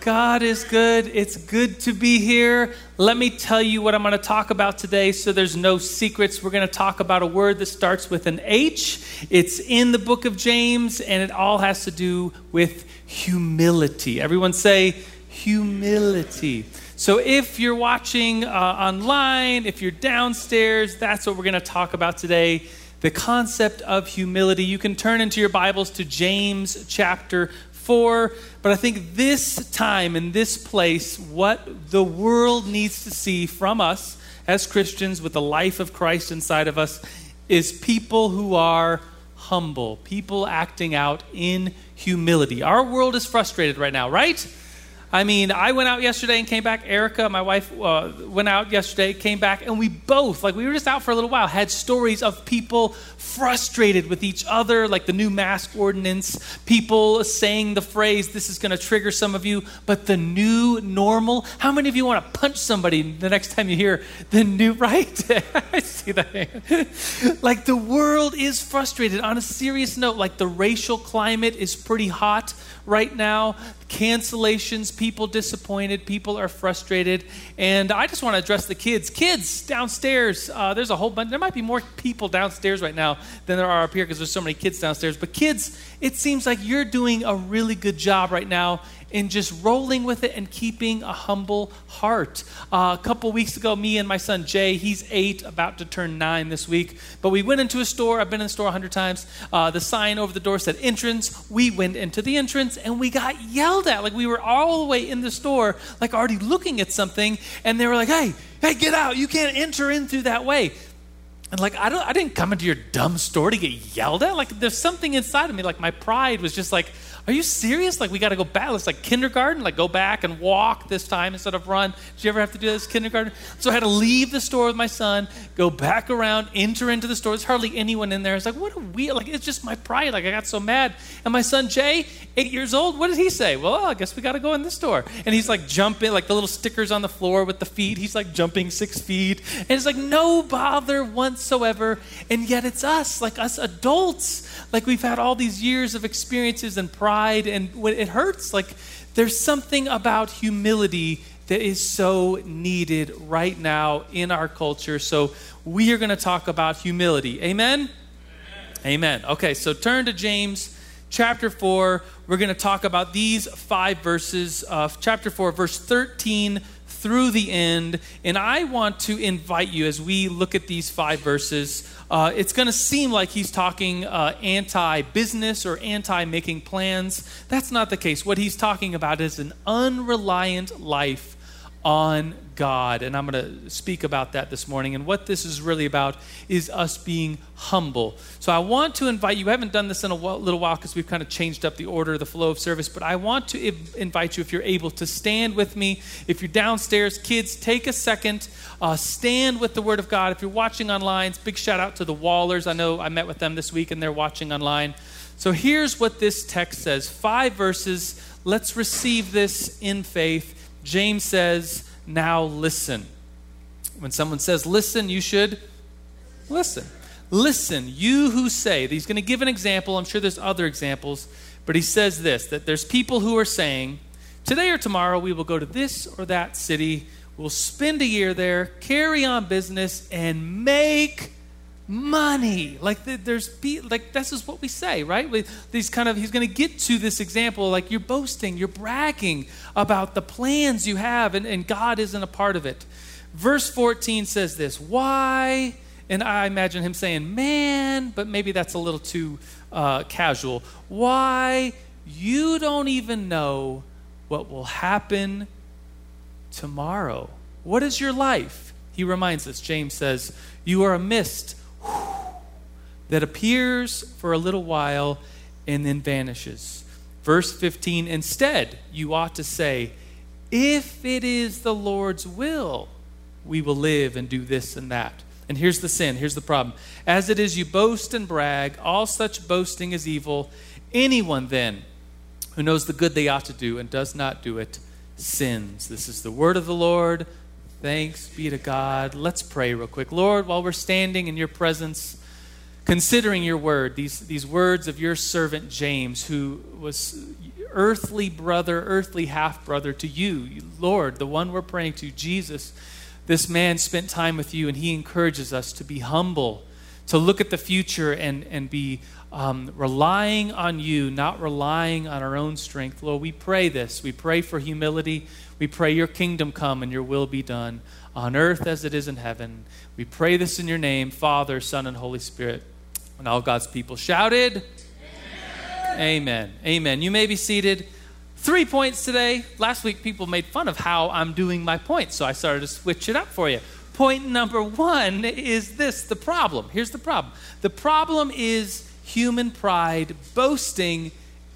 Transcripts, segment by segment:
God is good. It's good to be here. Let me tell you what I'm going to talk about today so there's no secrets. We're going to talk about a word that starts with an H. It's in the book of James, and it all has to do with humility. Everyone say, humility. So if you're watching uh, online, if you're downstairs, that's what we're going to talk about today the concept of humility. You can turn into your Bibles to James chapter 4. But I think this time in this place, what the world needs to see from us as Christians with the life of Christ inside of us is people who are humble, people acting out in humility. Our world is frustrated right now, right? I mean, I went out yesterday and came back. Erica, my wife, uh, went out yesterday, came back, and we both, like, we were just out for a little while, had stories of people frustrated with each other, like the new mask ordinance, people saying the phrase, this is going to trigger some of you, but the new normal. How many of you want to punch somebody the next time you hear the new, right? I see that. like, the world is frustrated. On a serious note, like, the racial climate is pretty hot right now cancellations, people disappointed, people are frustrated. And I just want to address the kids. Kids downstairs, uh, there's a whole bunch, there might be more people downstairs right now than there are up here because there's so many kids downstairs. But kids, it seems like you're doing a really good job right now in just rolling with it and keeping a humble heart. Uh, a couple weeks ago, me and my son Jay, he's eight, about to turn nine this week, but we went into a store. I've been in the store a hundred times. Uh, the sign over the door said entrance. We went into the entrance and we got yelled at. Like we were all the way in the store, like already looking at something, and they were like, hey, hey, get out. You can't enter in through that way. And like I don't I didn't come into your dumb store to get yelled at. Like there's something inside of me. Like my pride was just like, are you serious? Like, we got to go back. It's like kindergarten, like go back and walk this time instead of run. Did you ever have to do this kindergarten? So I had to leave the store with my son, go back around, enter into the store. There's hardly anyone in there. It's like, what a weird, like, it's just my pride. Like, I got so mad. And my son, Jay, eight years old, what did he say? Well, I guess we got to go in this store. And he's like jumping, like the little stickers on the floor with the feet. He's like jumping six feet. And it's like no bother whatsoever. And yet it's us, like us adults. Like we've had all these years of experiences and pride pride and it hurts. Like there's something about humility that is so needed right now in our culture. So we are going to talk about humility. Amen? Amen. Amen. Okay, so turn to James chapter 4. We're going to talk about these five verses of chapter 4, verse 13 through the end. And I want to invite you as we look at these five verses uh, it's going to seem like he's talking uh, anti business or anti making plans. That's not the case. What he's talking about is an unreliant life on God. And I'm going to speak about that this morning. And what this is really about is us being humble. So I want to invite you, I haven't done this in a little while because we've kind of changed up the order, of the flow of service, but I want to invite you, if you're able, to stand with me. If you're downstairs, kids, take a second, uh, stand with the Word of God. If you're watching online, big shout out to the Wallers. I know I met with them this week and they're watching online. So here's what this text says five verses. Let's receive this in faith. James says, Now listen. When someone says listen, you should listen. Listen, you who say, he's going to give an example. I'm sure there's other examples, but he says this that there's people who are saying, Today or tomorrow we will go to this or that city, we'll spend a year there, carry on business, and make money. Like there's like this is what we say, right? With these kind of he's going to get to this example like you're boasting, you're bragging about the plans you have, and, and God isn't a part of it. Verse 14 says this, why? And I imagine him saying, man, but maybe that's a little too uh, casual. Why you don't even know what will happen tomorrow? What is your life? He reminds us, James says, you are a mist that appears for a little while and then vanishes. Verse 15, instead, you ought to say, If it is the Lord's will, we will live and do this and that. And here's the sin, here's the problem. As it is you boast and brag, all such boasting is evil. Anyone then who knows the good they ought to do and does not do it sins. This is the word of the Lord. Thanks be to God. Let's pray real quick. Lord, while we're standing in your presence, considering your word, these, these words of your servant James, who was earthly brother, earthly half brother to you, Lord, the one we're praying to, Jesus. This man spent time with you, and he encourages us to be humble, to look at the future and, and be um, relying on you, not relying on our own strength. Lord, we pray this. We pray for humility. We pray your kingdom come and your will be done on earth as it is in heaven. We pray this in your name, Father, Son, and Holy Spirit. And all God's people shouted, Amen. Amen. Amen. You may be seated. Three points today. Last week, people made fun of how I'm doing my points, so I started to switch it up for you. Point number one is this the problem. Here's the problem the problem is human pride, boasting,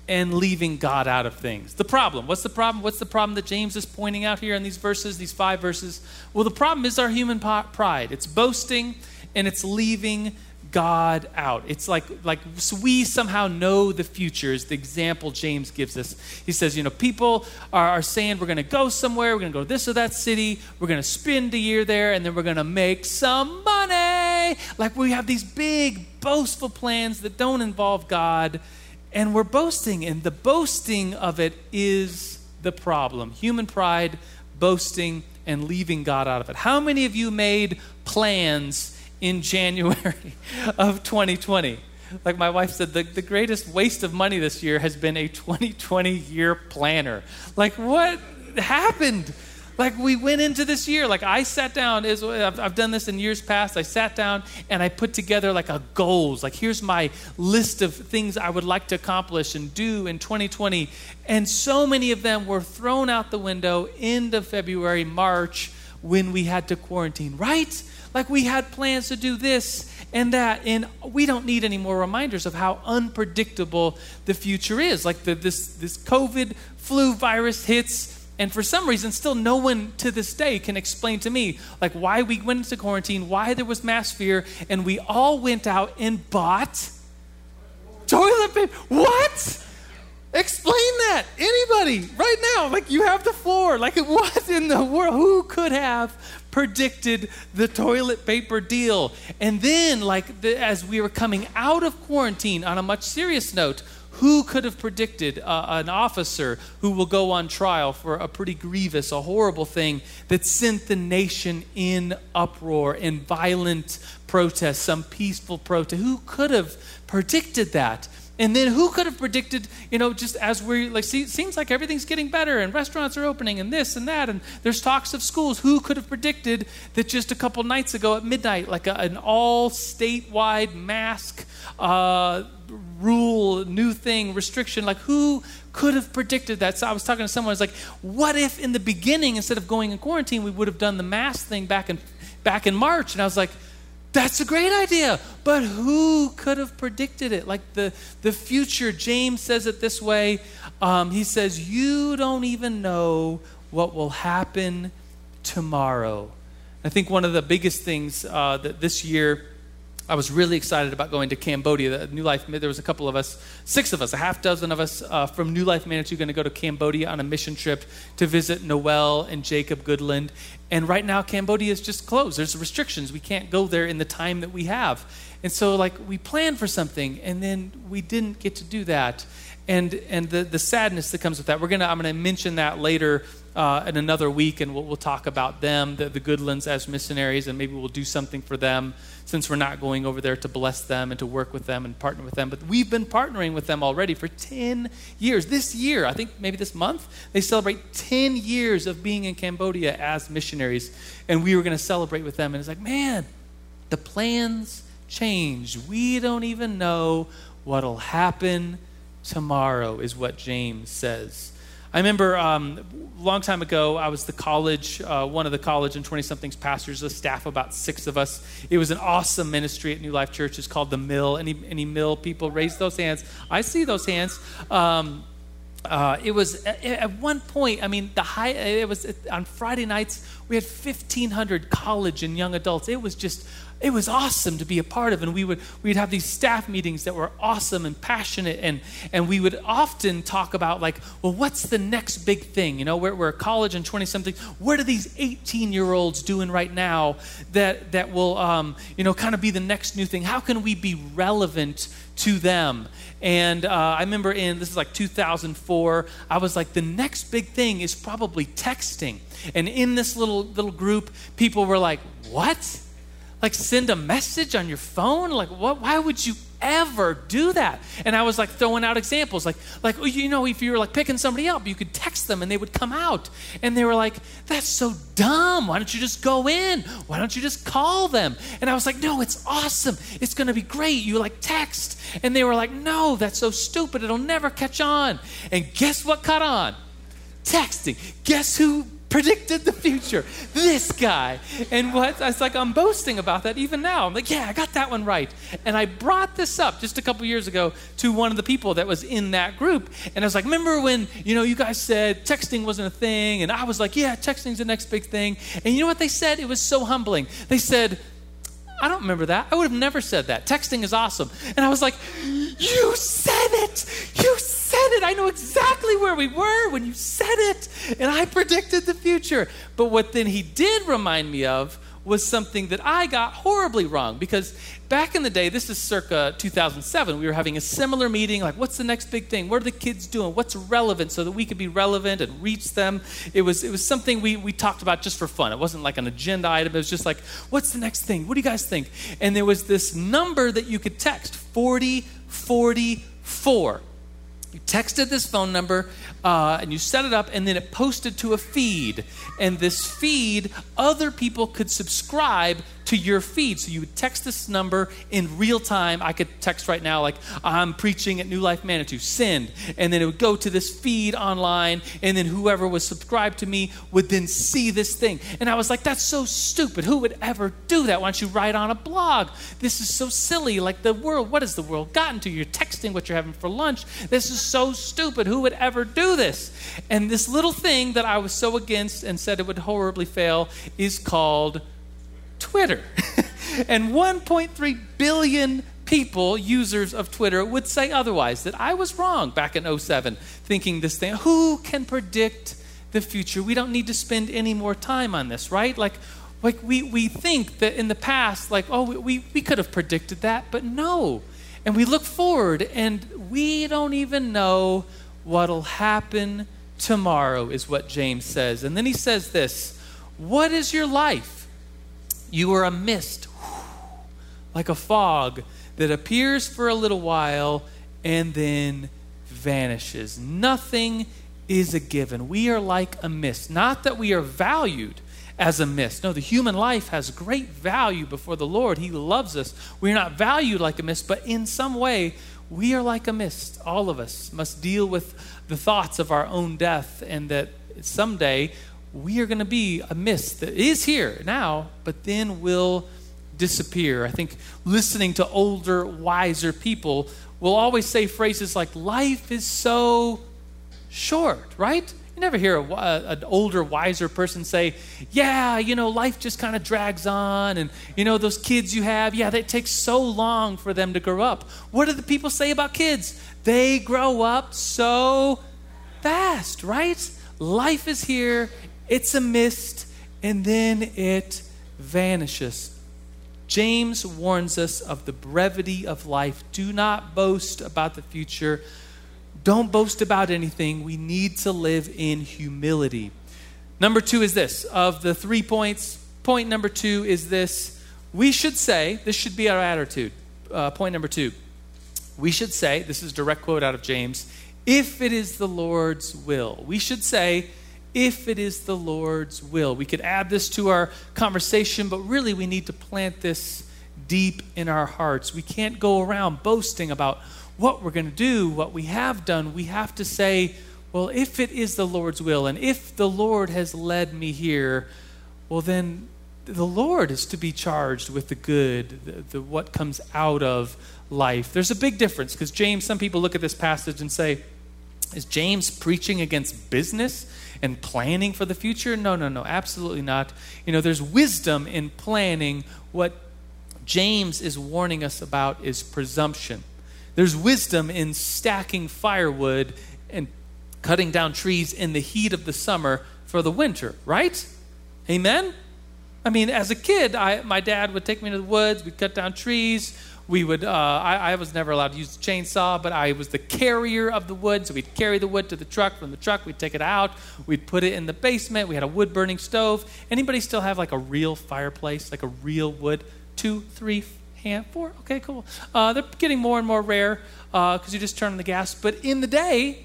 and leaving God out of things. The problem. What's the problem? What's the problem that James is pointing out here in these verses, these five verses? Well, the problem is our human pride. It's boasting and it's leaving God out. It's like like we somehow know the future is the example James gives us. He says, you know, people are, are saying we're going to go somewhere, we're going to go to this or that city, we're going to spend a year there, and then we're going to make some money. Like we have these big boastful plans that don't involve God, and we're boasting, and the boasting of it is the problem. Human pride, boasting, and leaving God out of it. How many of you made plans? in January of 2020. Like my wife said, the, the greatest waste of money this year has been a 2020 year planner. Like, what happened? Like, we went into this year, like, I sat down, is I've, done this in years past. I sat down and I put together like a goals. Like, here's my list of things I would like to accomplish and do in 2020. And so many of them were thrown out the window end of February, March, when we had to quarantine, right? Like we had plans to do this and that, and we don't need any more reminders of how unpredictable the future is. Like the, this, this COVID flu virus hits, and for some reason, still no one to this day can explain to me like why we went into quarantine, why there was mass fear, and we all went out and bought toilet paper. What? Explain that. Anybody, right now, like you have the floor. Like, what in the world? Who could have predicted the toilet paper deal? And then, like, the, as we were coming out of quarantine on a much serious note, who could have predicted uh, an officer who will go on trial for a pretty grievous, a horrible thing that sent the nation in uproar, in violent protest, some peaceful protest? Who could have predicted that? And then who could have predicted, you know, just as we like, see, seems like everything's getting better and restaurants are opening and this and that, and there's talks of schools. Who could have predicted that just a couple nights ago at midnight, like a, an all statewide mask uh, rule, new thing, restriction, like who could have predicted that? So I was talking to someone, I was like, what if in the beginning, instead of going in quarantine, we would have done the mask thing back in, back in March? And I was like, that's a great idea. But who could have predicted it? Like the, the future, James says it this way. Um, he says, You don't even know what will happen tomorrow. I think one of the biggest things uh, that this year I was really excited about going to Cambodia. The New Life, there was a couple of us, six of us, a half dozen of us uh, from New Life Manitou going to go to Cambodia on a mission trip to visit Noel and Jacob Goodland. And right now, Cambodia is just closed. There's restrictions. We can't go there in the time that we have. And so, like, we planned for something, and then we didn't get to do that. And, and the, the sadness that comes with that. We're gonna, I'm to mention that later uh, in another week, and we'll, we'll talk about them, the, the Goodlands, as missionaries, and maybe we'll do something for them since we're not going over there to bless them and to work with them and partner with them. But we've been partnering with them already for 10 years. This year, I think maybe this month, they celebrate 10 years of being in Cambodia as missionaries. And we were going to celebrate with them. And it's like, man, the plans change. We don't even know what'll happen tomorrow, is what James says. I remember um, a long time ago, I was the college, uh, one of the college and 20 somethings pastors, a staff about six of us. It was an awesome ministry at New Life Church. It's called The Mill. Any, any Mill people, raise those hands. I see those hands. Um, uh, it was at, at, one point, I mean, the high, it was on Friday nights, we had 1,500 college and young adults. It was just it was awesome to be a part of. And we would we'd have these staff meetings that were awesome and passionate, and and we would often talk about like, well, what's the next big thing? You know, we're, we're a college and twenty something. What are these eighteen year olds doing right now that that will um, you know kind of be the next new thing? How can we be relevant to them? And uh, I remember in this is like 2004, I was like, the next big thing is probably texting. And in this little little group, people were like, what? Like send a message on your phone? Like what why would you ever do that? And i was like throwing out examples. Like like oh, you know if you were like picking somebody up you could text them and they would come out. And they were like that's so dumb. Why don't you just go in? Why don't you just call them? And i was like no it's awesome. It's going to be great. You like text. And they were like no that's so stupid. It'll never catch on. And guess what caught on? Texting. Guess who predicted the future. This guy. And what I was like, I'm boasting about that even now. I'm like, yeah, I got that one right. And I brought this up just a couple years ago to one of the people that was in that group. And I was like, remember when, you know, you guys said texting wasn't a thing? And I was like, yeah, texting's the next big thing. And you know what they said? It was so humbling. They said, I don't remember that. I would have never said that. Texting is awesome. And I was like, You said it. You said it. I know exactly where we were when you said it. And I predicted the future. But what then he did remind me of was something that I got horribly wrong because back in the day, this is circa 2007, we were having a similar meeting like, what's the next big thing? What are the kids doing? What's relevant so that we could be relevant and reach them? It was, it was something we, we talked about just for fun. It wasn't like an agenda item. It was just like, what's the next thing? What do you guys think? And there was this number that you could text 4044. You texted this phone number uh, and you set it up, and then it posted to a feed. And this feed, other people could subscribe to your feed. So you would text this number in real time. I could text right now, like, I'm preaching at New Life Manitou, send. And then it would go to this feed online, and then whoever was subscribed to me would then see this thing. And I was like, that's so stupid. Who would ever do that? Why don't you write on a blog? This is so silly. Like, the world, what has the world gotten to? You're texting what you're having for lunch. This is so stupid. Who would ever do this? And this little thing that I was so against and said it would horribly fail is called Twitter. and 1.3 billion people, users of Twitter, would say otherwise, that I was wrong back in 07, thinking this thing. Who can predict the future? We don't need to spend any more time on this, right? Like, like we, we think that in the past, like, oh, we, we could have predicted that, but no. And we look forward and we don't even know what'll happen tomorrow, is what James says. And then he says this What is your life? You are a mist, like a fog that appears for a little while and then vanishes. Nothing is a given. We are like a mist. Not that we are valued as a mist. No, the human life has great value before the Lord. He loves us. We're not valued like a mist, but in some way, we are like a mist. All of us must deal with the thoughts of our own death and that someday we are going to be a mist that is here now, but then will disappear. I think listening to older, wiser people will always say phrases like, life is so short, right? You never hear a, an older, wiser person say, Yeah, you know, life just kind of drags on. And, you know, those kids you have, yeah, it takes so long for them to grow up. What do the people say about kids? They grow up so fast, right? Life is here it's a mist, and then it vanishes. James warns us of the brevity of life. Do not boast about the future. Don't boast about anything. We need to live in humility. Number two is this of the three points, point number two is this we should say, this should be our attitude. Uh, point number two, we should say, this is direct quote out of James, if it is the Lord's will. We should say, if it is the Lord's will. We could add this to our conversation, but really we need to plant this deep in our hearts. We can't go around boasting about what we're going to do, what we have done. We have to say, well, if it is the Lord's will, and if the Lord has led me here, well, then the Lord is to be charged with the good, the, the what comes out of life. There's a big difference because James, some people look at this passage and say, is James preaching against business and planning for the future? No, no, no, absolutely not. You know, there's wisdom in planning what James is warning us about is presumption. There's wisdom in stacking firewood and cutting down trees in the heat of the summer for the winter, right? Amen? I mean, as a kid, I, my dad would take me to the woods, we'd cut down trees. We would, uh, I, I, was never allowed to use the chainsaw, but I was the carrier of the wood. So we'd carry the wood to the truck. From the truck, we'd take it out. We'd put it in the basement. We had a wood burning stove. Anybody still have like a real fireplace, like a real wood? Two, three, hand, four? Okay, cool. Uh, they're getting more and more rare because uh, you just turn on the gas. But in the day,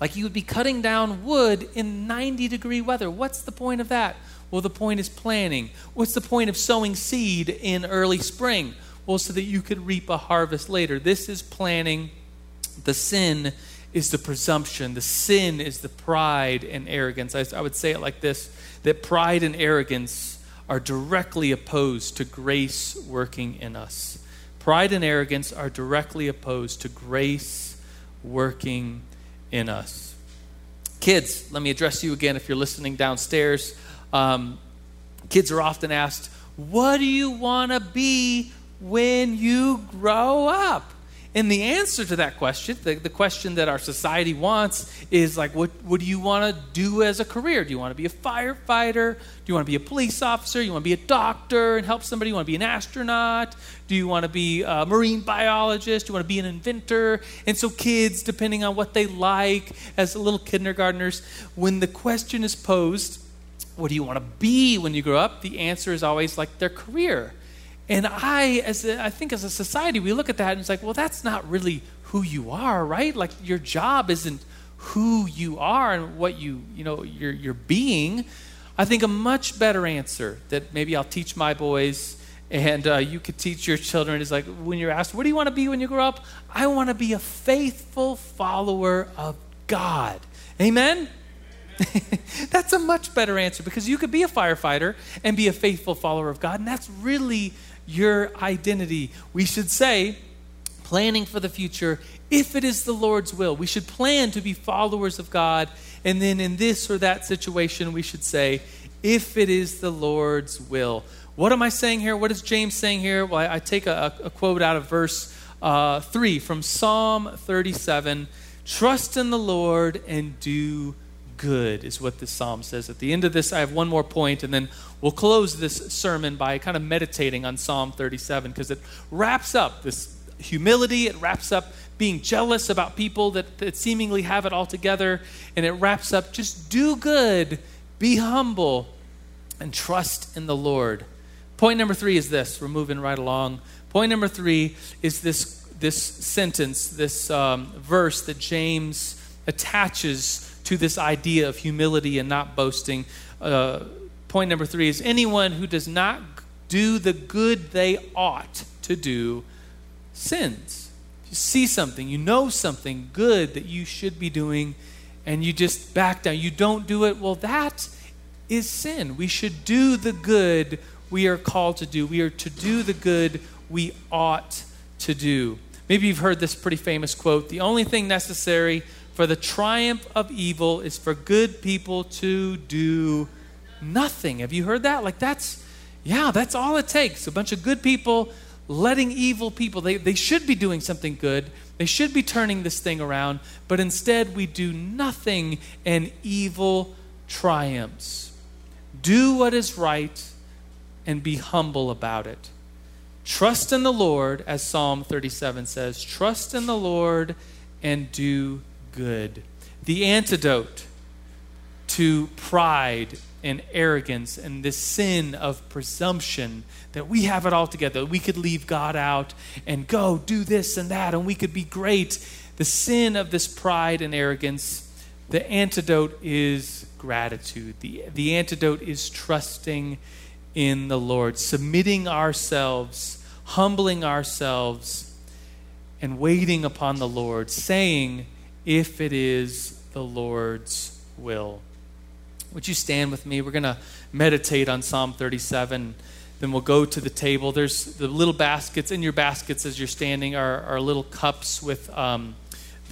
like you would be cutting down wood in 90 degree weather. What's the point of that? Well, the point is planning. What's the point of sowing seed in early spring? Well, so that you could reap a harvest later. This is planning. The sin is the presumption, the sin is the pride and arrogance. I, I would say it like this that pride and arrogance are directly opposed to grace working in us. Pride and arrogance are directly opposed to grace working in us. Kids, let me address you again if you're listening downstairs. Um, kids are often asked, What do you want to be when you grow up? And the answer to that question, the, the question that our society wants, is like, what, what do you want to do as a career? Do you want to be a firefighter? Do you want to be a police officer? Do you want to be a doctor and help somebody? Do you want to be an astronaut? Do you want to be a marine biologist? Do you want to be an inventor? And so, kids, depending on what they like as little kindergartners, when the question is posed, what do you want to be when you grow up? The answer is always like their career. And I, as a, I think as a society, we look at that and it's like, well, that's not really who you are, right? Like your job isn't who you are and what you, you know, you're, you're being. I think a much better answer that maybe I'll teach my boys and uh, you could teach your children is like when you're asked, what do you want to be when you grow up? I want to be a faithful follower of God. Amen? that's a much better answer because you could be a firefighter and be a faithful follower of God, and that's really your identity. We should say, planning for the future, if it is the Lord's will. We should plan to be followers of God, and then in this or that situation, we should say, if it is the Lord's will. What am I saying here? What is James saying here? Well, I, I take a, a, quote out of verse uh, 3 from Psalm 37 Trust in the Lord and do good, is what this psalm says. At the end of this, I have one more point, and then we'll close this sermon by kind of meditating on Psalm 37 because it wraps up this humility, it wraps up being jealous about people that, that seemingly have it all together, and it wraps up just do good, be humble, and trust in the Lord. Point number three is this. We're moving right along. Point number three is this, this sentence, this um, verse that James attaches to this idea of humility and not boasting. Uh, point number three is anyone who does not do the good they ought to do sins. You see something, you know something good that you should be doing, and you just back down. You don't do it. Well, that is sin. We should do the good we are called to do. We are to do the good we ought to do. Maybe you've heard this pretty famous quote The only thing necessary for the triumph of evil is for good people to do nothing. Have you heard that? Like, that's, yeah, that's all it takes. A bunch of good people letting evil people, they, they should be doing something good. They should be turning this thing around, but instead we do nothing and evil triumphs. Do what is right and be humble about it. Trust in the Lord, as Psalm 37 says, trust in the Lord and do good. The antidote to pride and arrogance and this sin of presumption that we have it all together. We could leave God out and go do this and that, and we could be great. The sin of this pride and arrogance, the antidote is gratitude. The, the antidote is trusting in the Lord, submitting ourselves, humbling ourselves, and waiting upon the Lord, saying, if it is the Lord's will. Would you stand with me? We're going to meditate on Psalm 37. Then we'll go to the table. There's the little baskets. In your baskets as you're standing are, are little cups with um,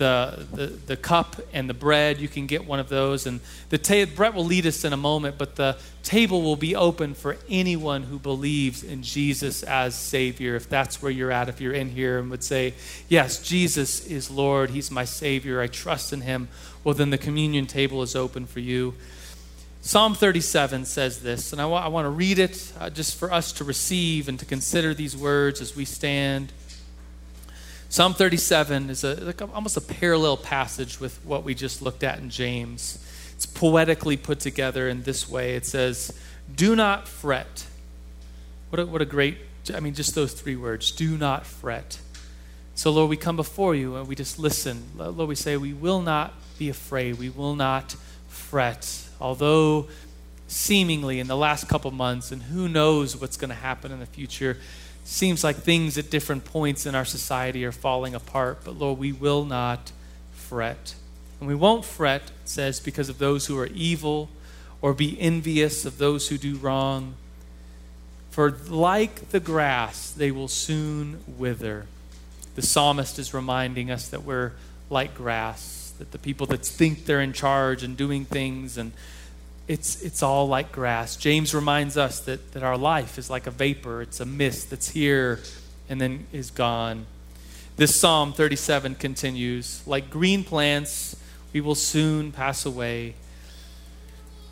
the, the, the cup and the bread. You can get one of those. And the ta- Brett will lead us in a moment, but the table will be open for anyone who believes in Jesus as Savior. If that's where you're at, if you're in here and would say, Yes, Jesus is Lord, He's my Savior, I trust in Him, well, then the communion table is open for you. Psalm 37 says this, and I, wa- I want to read it uh, just for us to receive and to consider these words as we stand. Psalm 37 is a, like almost a parallel passage with what we just looked at in James. It's poetically put together in this way. It says, Do not fret. What a, what a great, I mean, just those three words do not fret. So, Lord, we come before you and we just listen. Lord, we say, We will not be afraid. We will not fret. Although seemingly in the last couple months, and who knows what's going to happen in the future, seems like things at different points in our society are falling apart. But Lord, we will not fret. And we won't fret, it says, because of those who are evil or be envious of those who do wrong. For like the grass, they will soon wither. The psalmist is reminding us that we're like grass, that the people that think they're in charge and doing things and it's, it's all like grass. James reminds us that, that our life is like a vapor, it's a mist that's here and then is gone. This Psalm 37 continues Like green plants, we will soon pass away.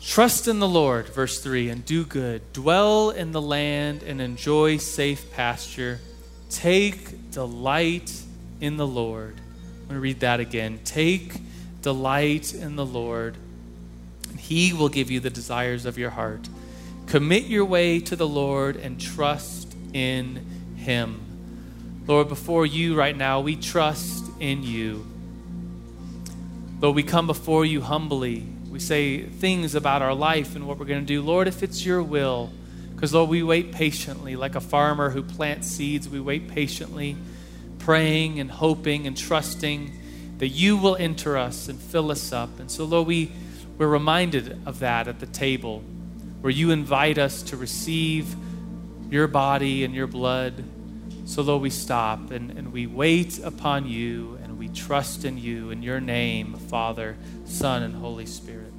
Trust in the Lord, verse 3, and do good. Dwell in the land and enjoy safe pasture. Take delight in the Lord. I'm going to read that again. Take delight in the Lord he will give you the desires of your heart. Commit your way to the Lord and trust in Him. Lord, before you right now, we trust in you. Lord, we come before you humbly. We say things about our life and what we're going to do. Lord, if it's your will, because Lord, we wait patiently, like a farmer who plants seeds, we wait patiently, praying and hoping and trusting that you will enter us and fill us up. And so, Lord, we we're reminded of that at the table where you invite us to receive your body and your blood. So, Lord, we stop and, and we wait upon you and we trust in you in your name, Father, Son, and Holy Spirit.